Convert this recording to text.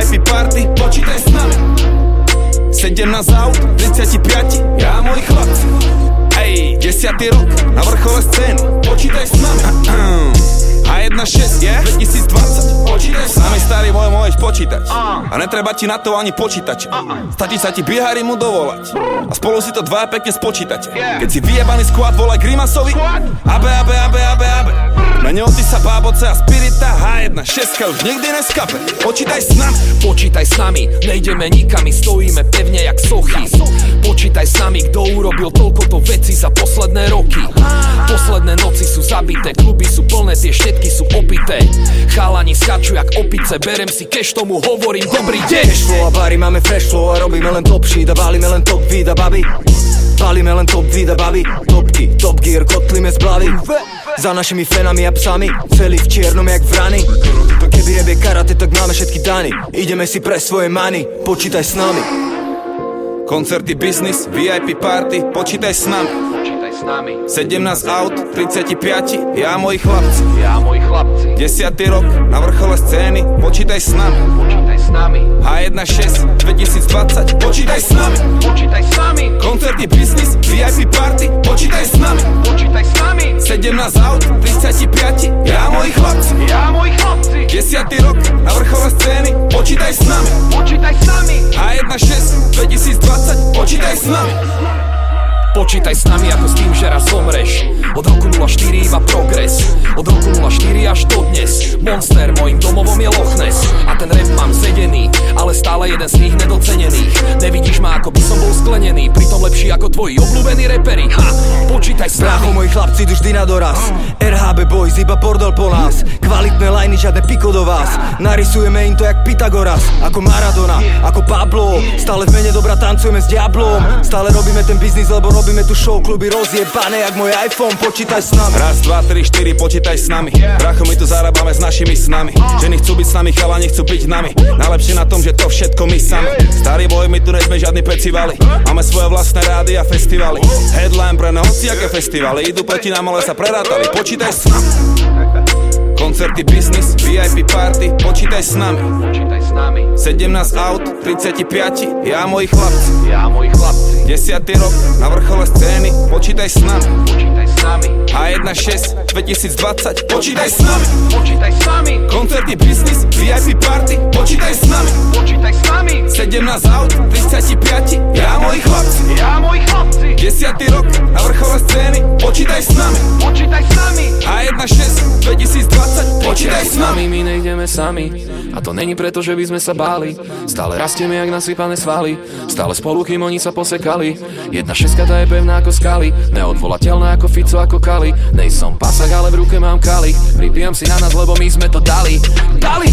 VIP party Počítaj s nami. 17 aut, 35 Ja a moji chlapci. Ej, 10. rok na vrchole scény Počítaj s nami. H16 je? 2020 Počítaj s nami. Starý môj môžeš počítať. A netreba ti na to ani počítať Stačí sa ti biehári mu dovolať. A spolu si to dva pekne spočítate. Keď si vyjebaný squad, volaj Grimasovi. Abe, abe, abe, abe, abe Mene sa báboce a spirita H16 už nikdy neskape Počítaj s nami Počítaj s nami, nejdeme nikam, my stojíme pevne jak sochy. Počítaj s nami, kto urobil toľko to veci za posledné roky. Posledné noci sú zabité, kluby sú plné, tie všetky sú opité. Chalani skaču jak opice, berem si cash tomu hovorím dobrý deň. Cashflow a bary, máme fresh flow a robíme len top shit a válime len top vid a baby. Palíme len top vid a baby. Topky, top gear, kotlíme z blavy za našimi fenami a psami Celý v čiernom jak vrany Keby rebie karate, tak máme všetky dany. Ideme si pre svoje many Počítaj s nami. Koncerty, biznis, VIP party Počítaj s nami. Počítaj s nami. 17 aut, 35 Ja a moji chlapci. Ja moji chlapci. 10. rok na vrchole scény Počítaj s nami. Počítaj s nami. H16 2020 Počítaj s nami. Počítaj s nami. Koncerty, biznis, VIP Počítaj s nami ako s tým, že raz zomreš. Od roku 04 iba progres. Od roku 04 až do dnes. Monster, môjim domovom je Loch Ness. A ten rap mám zedený Ale stále jeden z tých nedocenených. Nevidíš ma ako by som bol sklenený. Pritom lepší ako tvoji obľúbení repery Ha, počítaj s Brácho, nami. moji chlapci vždy na doraz RHB boys, iba bordel po nás. Kvalitné lajny, žiadne piko do vás. Narysujeme im to jak Pythagoras Ako Maradona, ako Pablo. Stále v mene dobra tancujeme s Diablom. Stále robíme ten biznis, lebo robíme tu show Kluby rozjebané jak môj iPhone. Počítaj s nami. Raz, dva, tri, štyri, počítaj s nami. Bracho, my tu zarábame s našimi snami. Ženy chcú byť s nami, chalani chcú byť nami. Najlepšie na tom, že to všetko my sami. Starý boj, my tu nejsme žiadni pecivali Máme svoje vlastné rády a festivaly. Headline pre na hociaké festivaly. Idú proti nám, ale sa prerátali. Počítaj s nami Koncerty, biznis, VIP party Počítaj s nami. Počítaj s nami. 17 aut, 35 Ja a moji chlapci. Ja a moji chlapci. 10. rok na vrchole scény Počítaj s nami. Počítaj s nami. H16 2020 Počítaj s nami. Počítaj s nami. Koncerty, biznis, VIP party Počítaj s nami. Počítaj s nami. 17 aut, 35 Ja a moji chlapci. Ja a moji chlapci. 10. rok nejdeme sami. A to není preto, že by sme sa báli. Stále rastieme jak nasypané svaly. Stále spolu, kým oni sa posekali. Jedna šeska tá je pevná ako skaly. Neodvolateľná ako Fico, ako Kali. Nejsom pasak, ale v ruke mám kali. Pripijam si na nás, lebo my sme to dali. Dali!